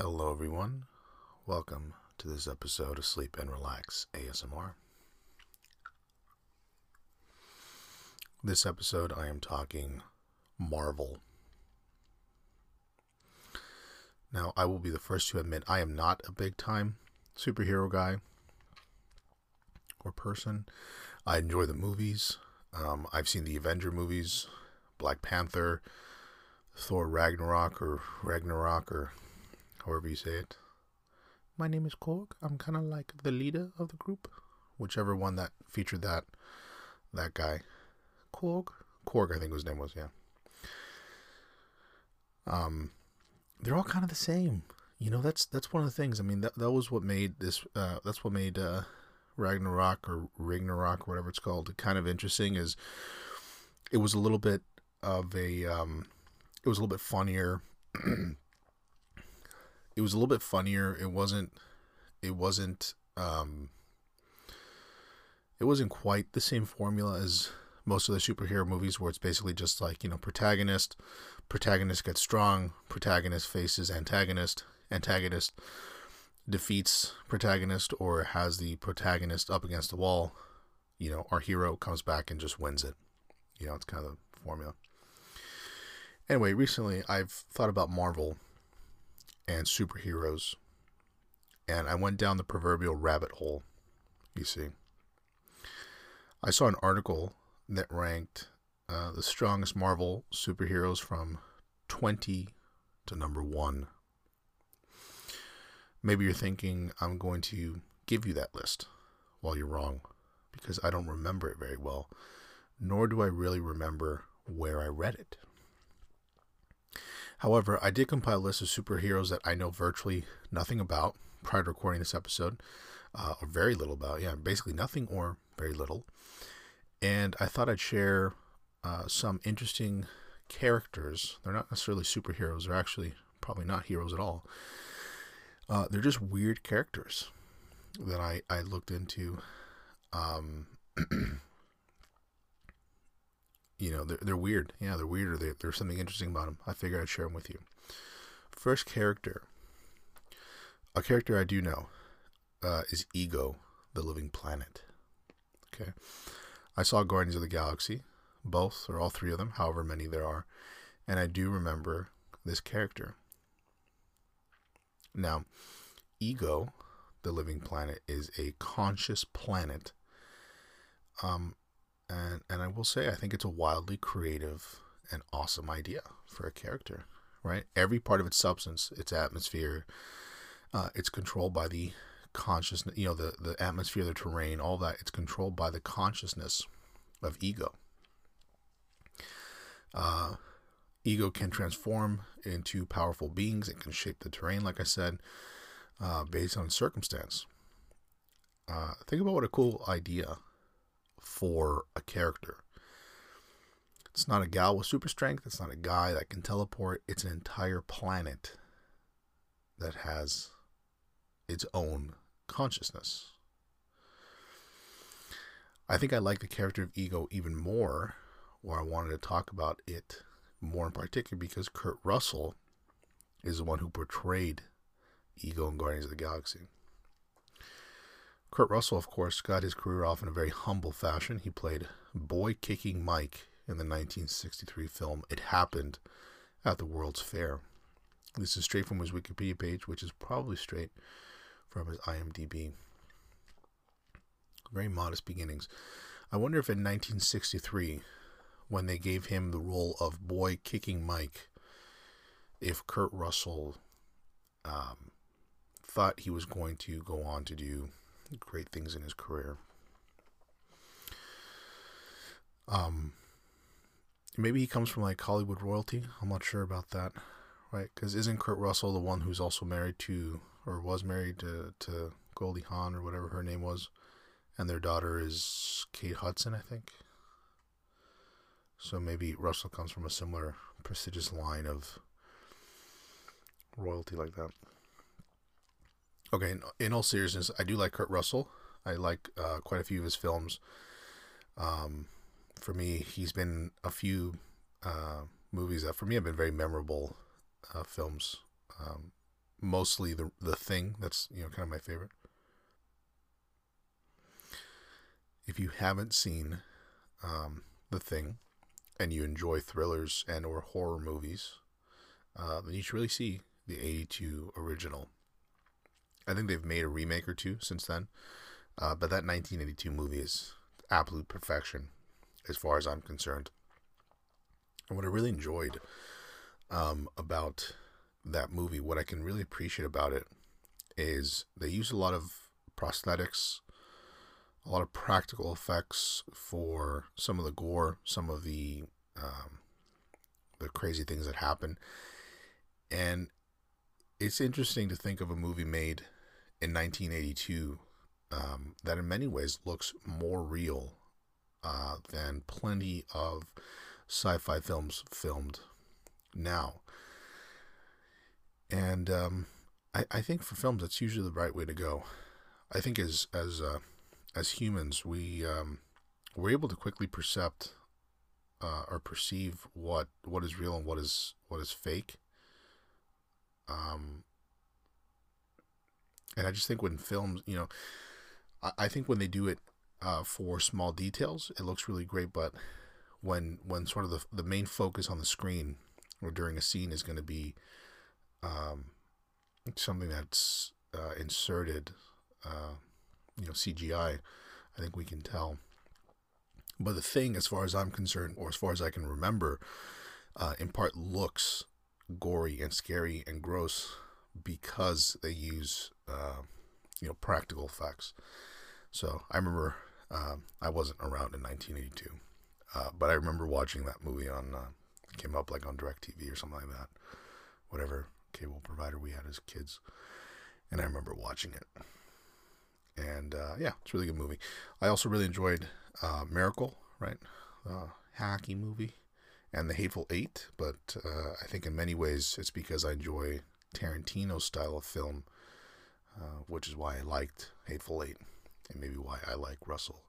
Hello, everyone. Welcome to this episode of Sleep and Relax ASMR. This episode, I am talking Marvel. Now, I will be the first to admit I am not a big time superhero guy or person. I enjoy the movies. Um, I've seen the Avenger movies, Black Panther, Thor Ragnarok, or Ragnarok, or however you say it. My name is Korg. I'm kind of like the leader of the group, whichever one that featured that that guy, Korg. Korg, I think his name was. Yeah. Um, they're all kind of the same. You know, that's that's one of the things. I mean, that that was what made this. Uh, that's what made uh, Ragnarok or Ragnarok, whatever it's called, kind of interesting. Is it was a little bit of a. Um, it was a little bit funnier. it was a little bit funnier. It wasn't. It wasn't. Um, it wasn't quite the same formula as most of the superhero movies, where it's basically just like you know, protagonist, protagonist gets strong, protagonist faces antagonist, antagonist defeats protagonist or has the protagonist up against the wall. You know, our hero comes back and just wins it. You know, it's kind of the formula. Anyway, recently I've thought about Marvel and superheroes, and I went down the proverbial rabbit hole. You see, I saw an article that ranked uh, the strongest Marvel superheroes from 20 to number one. Maybe you're thinking I'm going to give you that list. Well, you're wrong because I don't remember it very well, nor do I really remember where I read it. However, I did compile a list of superheroes that I know virtually nothing about prior to recording this episode, uh, or very little about. Yeah, basically nothing or very little. And I thought I'd share uh, some interesting characters. They're not necessarily superheroes, they're actually probably not heroes at all. Uh, they're just weird characters that I, I looked into. Um, you know, they're, they're weird. Yeah, they're weird, or they, there's something interesting about them. I figured I'd share them with you. First character, a character I do know, uh, is Ego, the living planet. Okay. I saw Guardians of the Galaxy, both or all three of them, however many there are, and I do remember this character. Now, Ego, the living planet, is a conscious planet um, and and I will say I think it's a wildly creative and awesome idea for a character. Right, every part of its substance, its atmosphere, uh, it's controlled by the consciousness. You know, the the atmosphere, the terrain, all that. It's controlled by the consciousness of ego. Uh, ego can transform into powerful beings. It can shape the terrain, like I said, uh, based on circumstance. Uh, think about what a cool idea for a character. It's not a gal with super strength, it's not a guy that can teleport, it's an entire planet that has its own consciousness. I think I like the character of Ego even more, or I wanted to talk about it more in particular because Kurt Russell is the one who portrayed Ego in Guardians of the Galaxy. Kurt Russell, of course, got his career off in a very humble fashion. He played Boy Kicking Mike in the 1963 film It Happened at the World's Fair. This is straight from his Wikipedia page, which is probably straight from his IMDb. Very modest beginnings. I wonder if in 1963, when they gave him the role of Boy Kicking Mike, if Kurt Russell um, thought he was going to go on to do great things in his career. Um, maybe he comes from like Hollywood royalty. I'm not sure about that, right? Because isn't Kurt Russell the one who's also married to, or was married to, to Goldie Hawn or whatever her name was, and their daughter is Kate Hudson, I think. So maybe Russell comes from a similar prestigious line of royalty like that. Okay, in, all seriousness, I do like Kurt Russell. I like uh, quite a few of his films. Um, for me, he's been a few uh, movies that for me have been very memorable uh, films. Um, mostly the the thing that's you know kind of my favorite. If you haven't seen um, the thing, and you enjoy thrillers and or horror movies, uh, then you should really see the '82 original. I think they've made a remake or two since then, uh, but that 1982 movie is absolute perfection, as far as I'm concerned. And what I really enjoyed um, about that movie, what I can really appreciate about it, is they use a lot of prosthetics, a lot of practical effects for some of the gore, some of the um, the crazy things that happen, and it's interesting to think of a movie made in 1982 um, that in many ways looks more real uh, than plenty of sci-fi films filmed now. And um, I, I think for films, that's usually the right way to go. I think as as uh, as humans, we um, we're able to quickly percept uh, or perceive what what is real and what is what is fake. Um, and I just think when films, you know, I, I think when they do it uh, for small details, it looks really great. But when when sort of the the main focus on the screen or during a scene is going to be um, something that's uh, inserted, uh, you know, CGI, I think we can tell. But the thing, as far as I'm concerned, or as far as I can remember, uh, in part looks gory and scary and gross because they use, uh, you know, practical effects. So I remember um, I wasn't around in 1982, uh, but I remember watching that movie on uh, came up like on DirecTV or something like that, whatever cable provider we had as kids, and I remember watching it. And uh, yeah, it's a really good movie. I also really enjoyed uh, Miracle, right? Hacky movie, and The Hateful Eight. But uh, I think in many ways it's because I enjoy Tarantino's style of film, uh, which is why I liked Hateful Eight, and maybe why I like Russell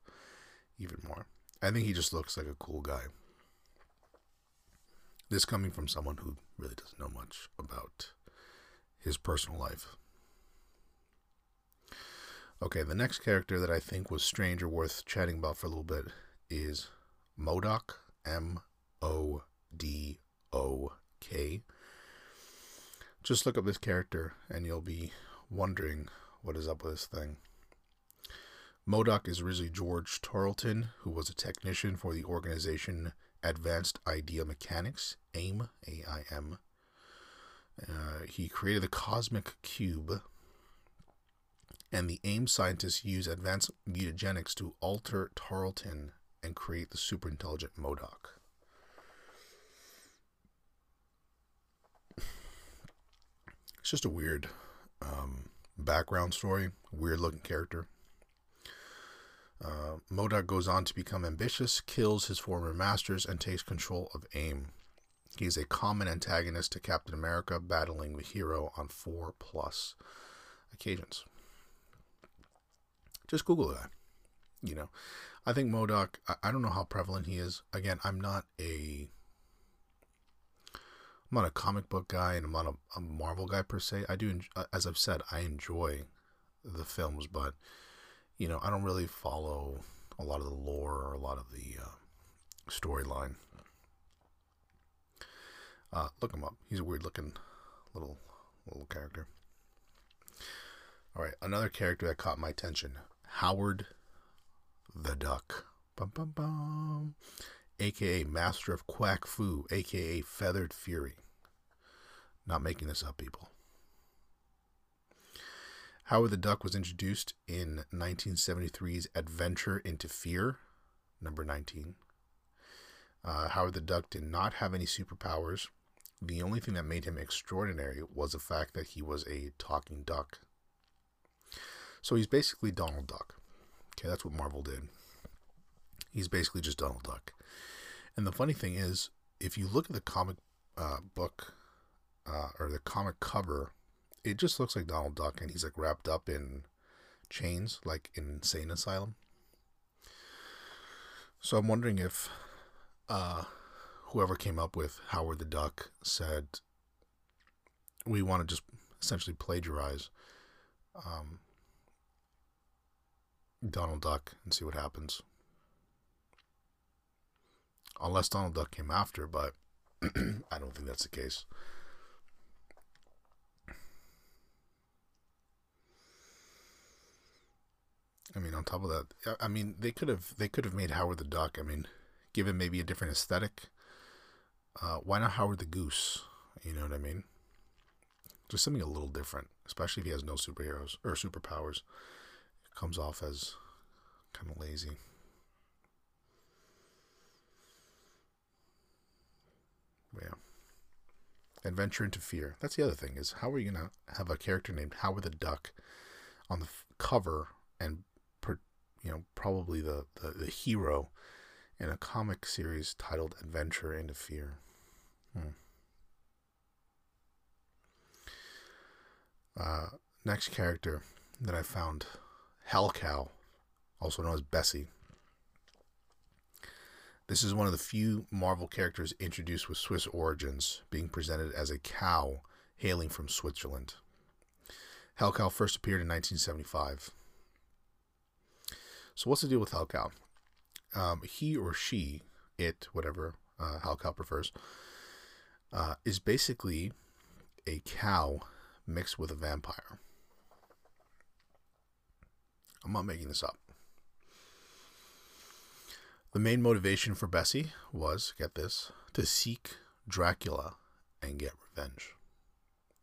even more. I think he just looks like a cool guy. This coming from someone who really doesn't know much about his personal life. Okay, the next character that I think was strange or worth chatting about for a little bit is MODOK, M O D O K. Just look up this character and you'll be wondering what is up with this thing. MODOK is originally George Tarleton, who was a technician for the organization Advanced Idea Mechanics, AIM, A I M. Uh, he created the Cosmic Cube, and the AIM scientists use advanced mutagenics to alter Tarleton and create the super intelligent It's just a weird um, background story, weird looking character. Uh, MODOK goes on to become ambitious, kills his former masters, and takes control of AIM. He is a common antagonist to Captain America, battling the hero on four plus occasions. Just Google that. You know, I think MODOK. I, I don't know how prevalent he is. Again, I'm not a I'm not a comic book guy and I'm not a, a Marvel guy per se. I do, as I've said, I enjoy the films, but you know, I don't really follow a lot of the lore or a lot of the uh, storyline. Uh, look him up. He's a weird looking little little character. All right, another character that caught my attention: Howard the Duck. Bum, bum, bum. AKA Master of Quack Fu, AKA Feathered Fury. Not making this up, people. Howard the Duck was introduced in 1973's Adventure into Fear, number 19. Uh, Howard the Duck did not have any superpowers. The only thing that made him extraordinary was the fact that he was a talking duck. So he's basically Donald Duck. Okay, that's what Marvel did. He's basically just Donald Duck. And the funny thing is, if you look at the comic uh, book uh, or the comic cover it just looks like Donald Duck, and he's like wrapped up in chains, like in insane asylum. So I'm wondering if uh, whoever came up with Howard the Duck said, "We want to just essentially plagiarize um, Donald Duck and see what happens. Unless Donald Duck came after, but I don't think that's the case. I mean, on top of that, I mean, they could have they could have made Howard the Duck. I mean, given maybe a different aesthetic. Uh, why not Howard the Goose? You know what I mean? Just something a little different, especially if he has no superheroes or superpowers. It comes off as kind of lazy. Yeah. Adventure into Fear. That's the other thing is how are you gonna have a character named Howard the Duck on the f- cover and per, you know probably the, the, the hero in a comic series titled Adventure into Fear. Hmm. Uh, next character that I found, Hell Cow, also known as Bessie. This is one of the few Marvel characters introduced with Swiss origins, being presented as a cow hailing from Switzerland. Hellcow first appeared in 1975. So, what's the deal with Hellcow? Um, he or she, it, whatever uh, Hell Cow prefers, uh, is basically a cow mixed with a vampire. I'm not making this up. The main motivation for Bessie was, get this, to seek Dracula and get revenge.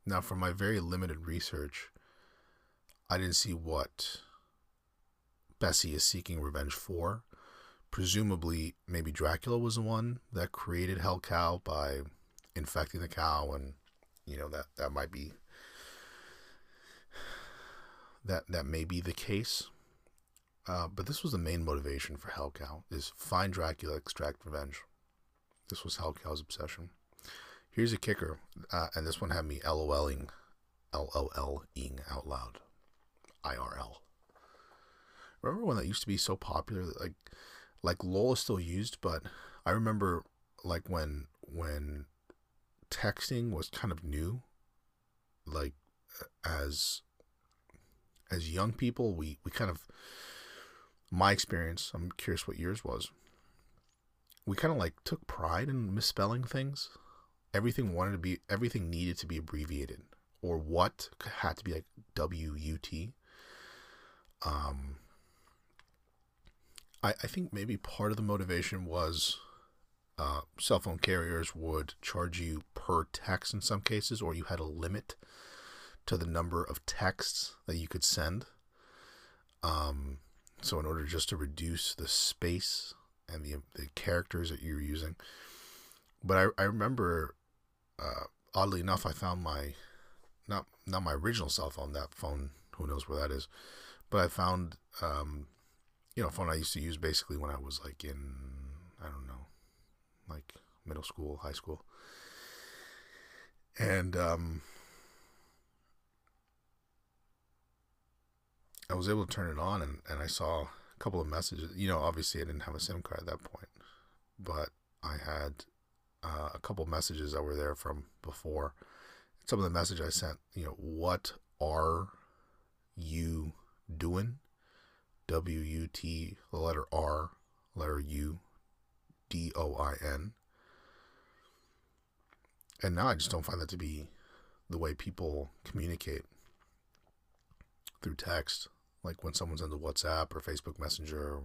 Now, from my very limited research, I didn't see what Bessie is seeking revenge for. Presumably, maybe Dracula was the one that created Hell Cow by infecting the cow, and you know that that might be that that may be the case. Uh, but this was the main motivation for Hellcow, is find Dracula, extract revenge. This was Hellcow's obsession. Here's a kicker, uh, and this one had me LOLing, LOLing out loud, IRL. Remember when that used to be so popular? Like, like LOL is still used, but I remember like when when texting was kind of new. Like, as as young people, we we kind of my experience. I'm curious what yours was. We kind of like took pride in misspelling things. Everything wanted to be everything needed to be abbreviated, or what had to be like W U T. Um, I I think maybe part of the motivation was uh, cell phone carriers would charge you per text in some cases, or you had a limit to the number of texts that you could send. Um, so in order just to reduce the space and the the characters that you're using, but I I remember, uh, oddly enough, I found my not not my original cell phone. That phone, who knows where that is, but I found um, you know, phone I used to use basically when I was like in I don't know, like middle school, high school, and um was able to turn it on and, and I saw a couple of messages. You know, obviously I didn't have a SIM card at that point, but I had uh, a couple messages that were there from before. Some of the message I sent, you know, what are you doing? W U T, the letter R, letter U, D O I N. And now I just don't find that to be the way people communicate through text like when someone's on the WhatsApp or Facebook Messenger or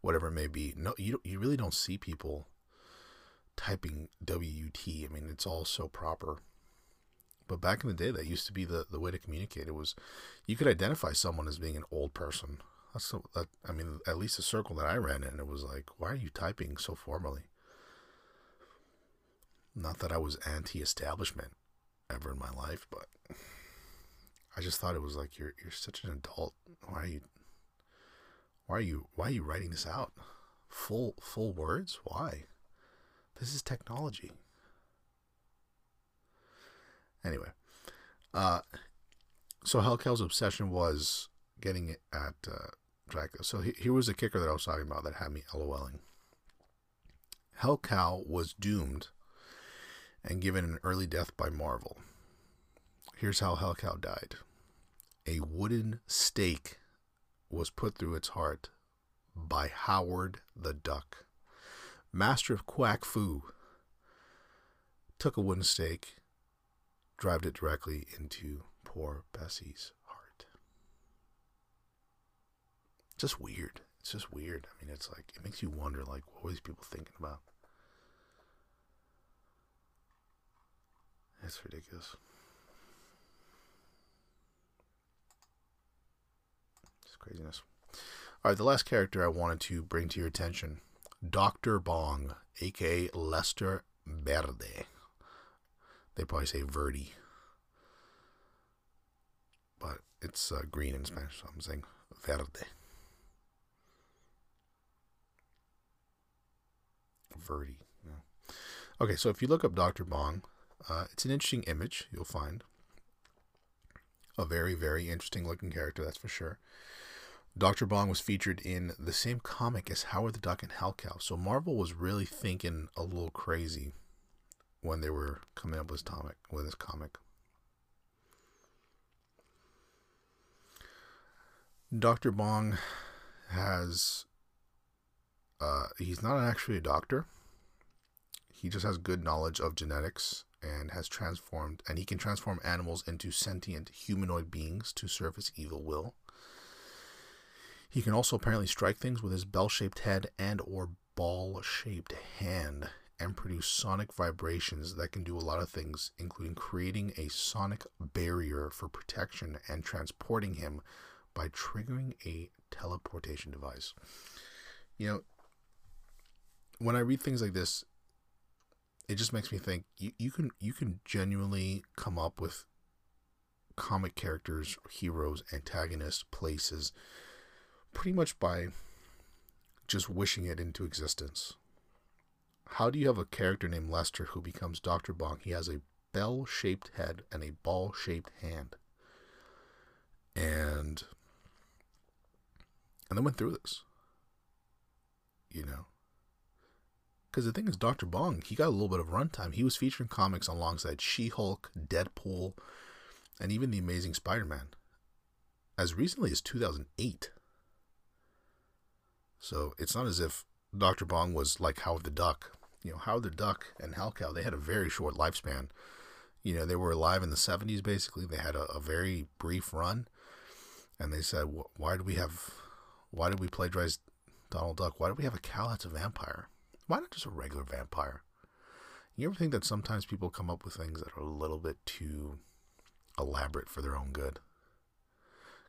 whatever it may be. No, you you really don't see people typing WUT. I mean, it's all so proper. But back in the day, that used to be the, the way to communicate. It was you could identify someone as being an old person. That's so, that. I mean, at least the circle that I ran in, it was like, why are you typing so formally? Not that I was anti-establishment ever in my life, but I just thought it was like you're you're such an adult. Why are you why are you why are you writing this out? Full full words? Why? This is technology. Anyway, uh, so Hellcow's obsession was getting it at uh, Dracula. So he, here was the kicker that I was talking about that had me LOLing. Hellcow was doomed and given an early death by Marvel. Here's how Hellcow died. A wooden stake was put through its heart by Howard the Duck. Master of Quack Fu took a wooden stake, drove it directly into poor Bessie's heart. Just weird. It's just weird. I mean, it's like, it makes you wonder, like, what were these people thinking about? It's ridiculous. Craziness. All right, the last character I wanted to bring to your attention Dr. Bong, aka Lester Verde. They probably say Verdi. But it's uh, green in Spanish, so I'm saying Verde. Verdi. Yeah. Okay, so if you look up Dr. Bong, uh, it's an interesting image, you'll find. A very, very interesting looking character, that's for sure. Dr. Bong was featured in the same comic as Howard the Duck and Hellcow. So Marvel was really thinking a little crazy when they were coming up with this comic. With this comic. Dr. Bong has uh, he's not actually a doctor. He just has good knowledge of genetics and has transformed and he can transform animals into sentient humanoid beings to serve his evil will. He can also apparently strike things with his bell-shaped head and or ball-shaped hand and produce sonic vibrations that can do a lot of things, including creating a sonic barrier for protection and transporting him by triggering a teleportation device. You know, when I read things like this, it just makes me think you, you can you can genuinely come up with comic characters, heroes, antagonists, places pretty much by just wishing it into existence. How do you have a character named Lester who becomes Dr. Bong? He has a bell shaped head and a ball shaped hand. And and then went through this. You know. Because the thing is, Dr. Bong, he got a little bit of runtime. He was featured in comics alongside She Hulk, Deadpool, and even The Amazing Spider Man as recently as 2008. So it's not as if Dr. Bong was like Howard the Duck. You know, Howard the Duck and Hellcow, they had a very short lifespan. You know, they were alive in the 70s basically. They had a, a very brief run. And they said, why do we have, why did we plagiarize Donald Duck? Why do we have a cow that's a vampire? Why not just a regular vampire? You ever think that sometimes people come up with things that are a little bit too elaborate for their own good?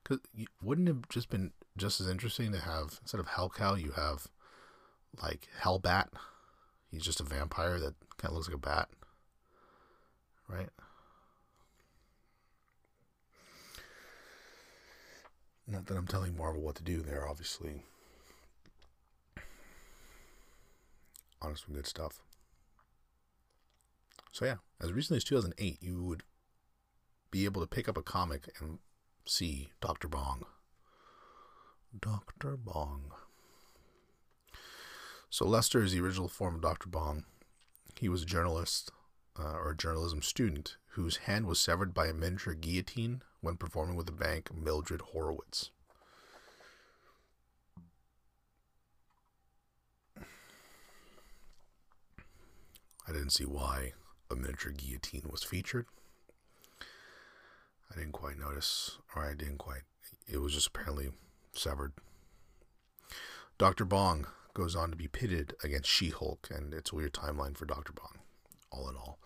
Because wouldn't it have just been just as interesting to have instead of Hellcow, you have like Hellbat. He's just a vampire that kind of looks like a bat, right? Not that I'm telling Marvel what to do. They're obviously honest and good stuff. So yeah, as recently as 2008, you would be able to pick up a comic and see Dr. Bong. Dr. Bong. So Lester is the original form of Dr. Bong. He was a journalist uh, or a journalism student whose hand was severed by a miniature guillotine when performing with the bank Mildred Horowitz. I didn't see why a miniature guillotine was featured. I didn't quite notice, or I didn't quite. It was just apparently severed. Dr. Bong goes on to be pitted against She Hulk, and it's a weird timeline for Dr. Bong, all in all.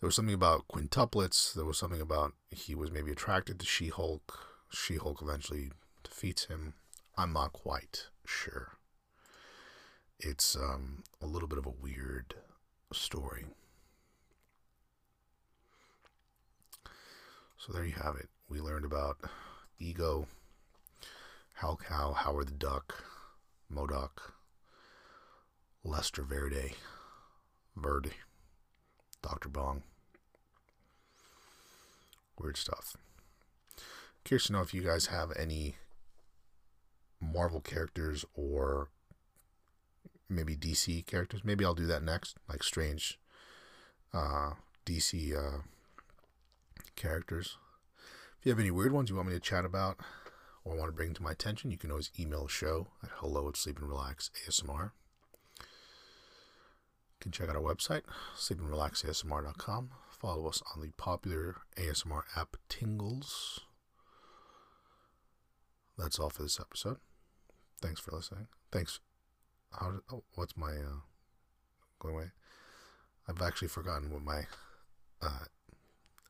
There was something about quintuplets, there was something about he was maybe attracted to She Hulk. She Hulk eventually defeats him. I'm not quite sure. It's um, a little bit of a weird story. So there you have it. We learned about Ego, Hellcow, Howard the Duck, MODOK, Lester Verde, Verde, Dr. Bong. Weird stuff. Curious to know if you guys have any Marvel characters or maybe DC characters. Maybe I'll do that next, like strange uh, DC uh, characters. If you have any weird ones you want me to chat about or want to bring to my attention, you can always email the show at hello at sleep and relax ASMR. You can check out our website, sleepandrelaxasmr.com. Follow us on the popular ASMR app Tingles. That's all for this episode. Thanks for listening. Thanks. How? Oh, what's my uh, going away? I've actually forgotten what my uh,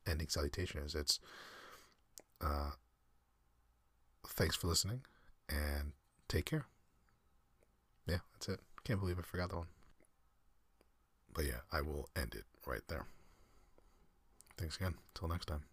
ending salutation is. It's uh, thanks for listening and take care. Yeah, that's it. Can't believe I forgot that one. But yeah, I will end it right there. Thanks again. Till next time.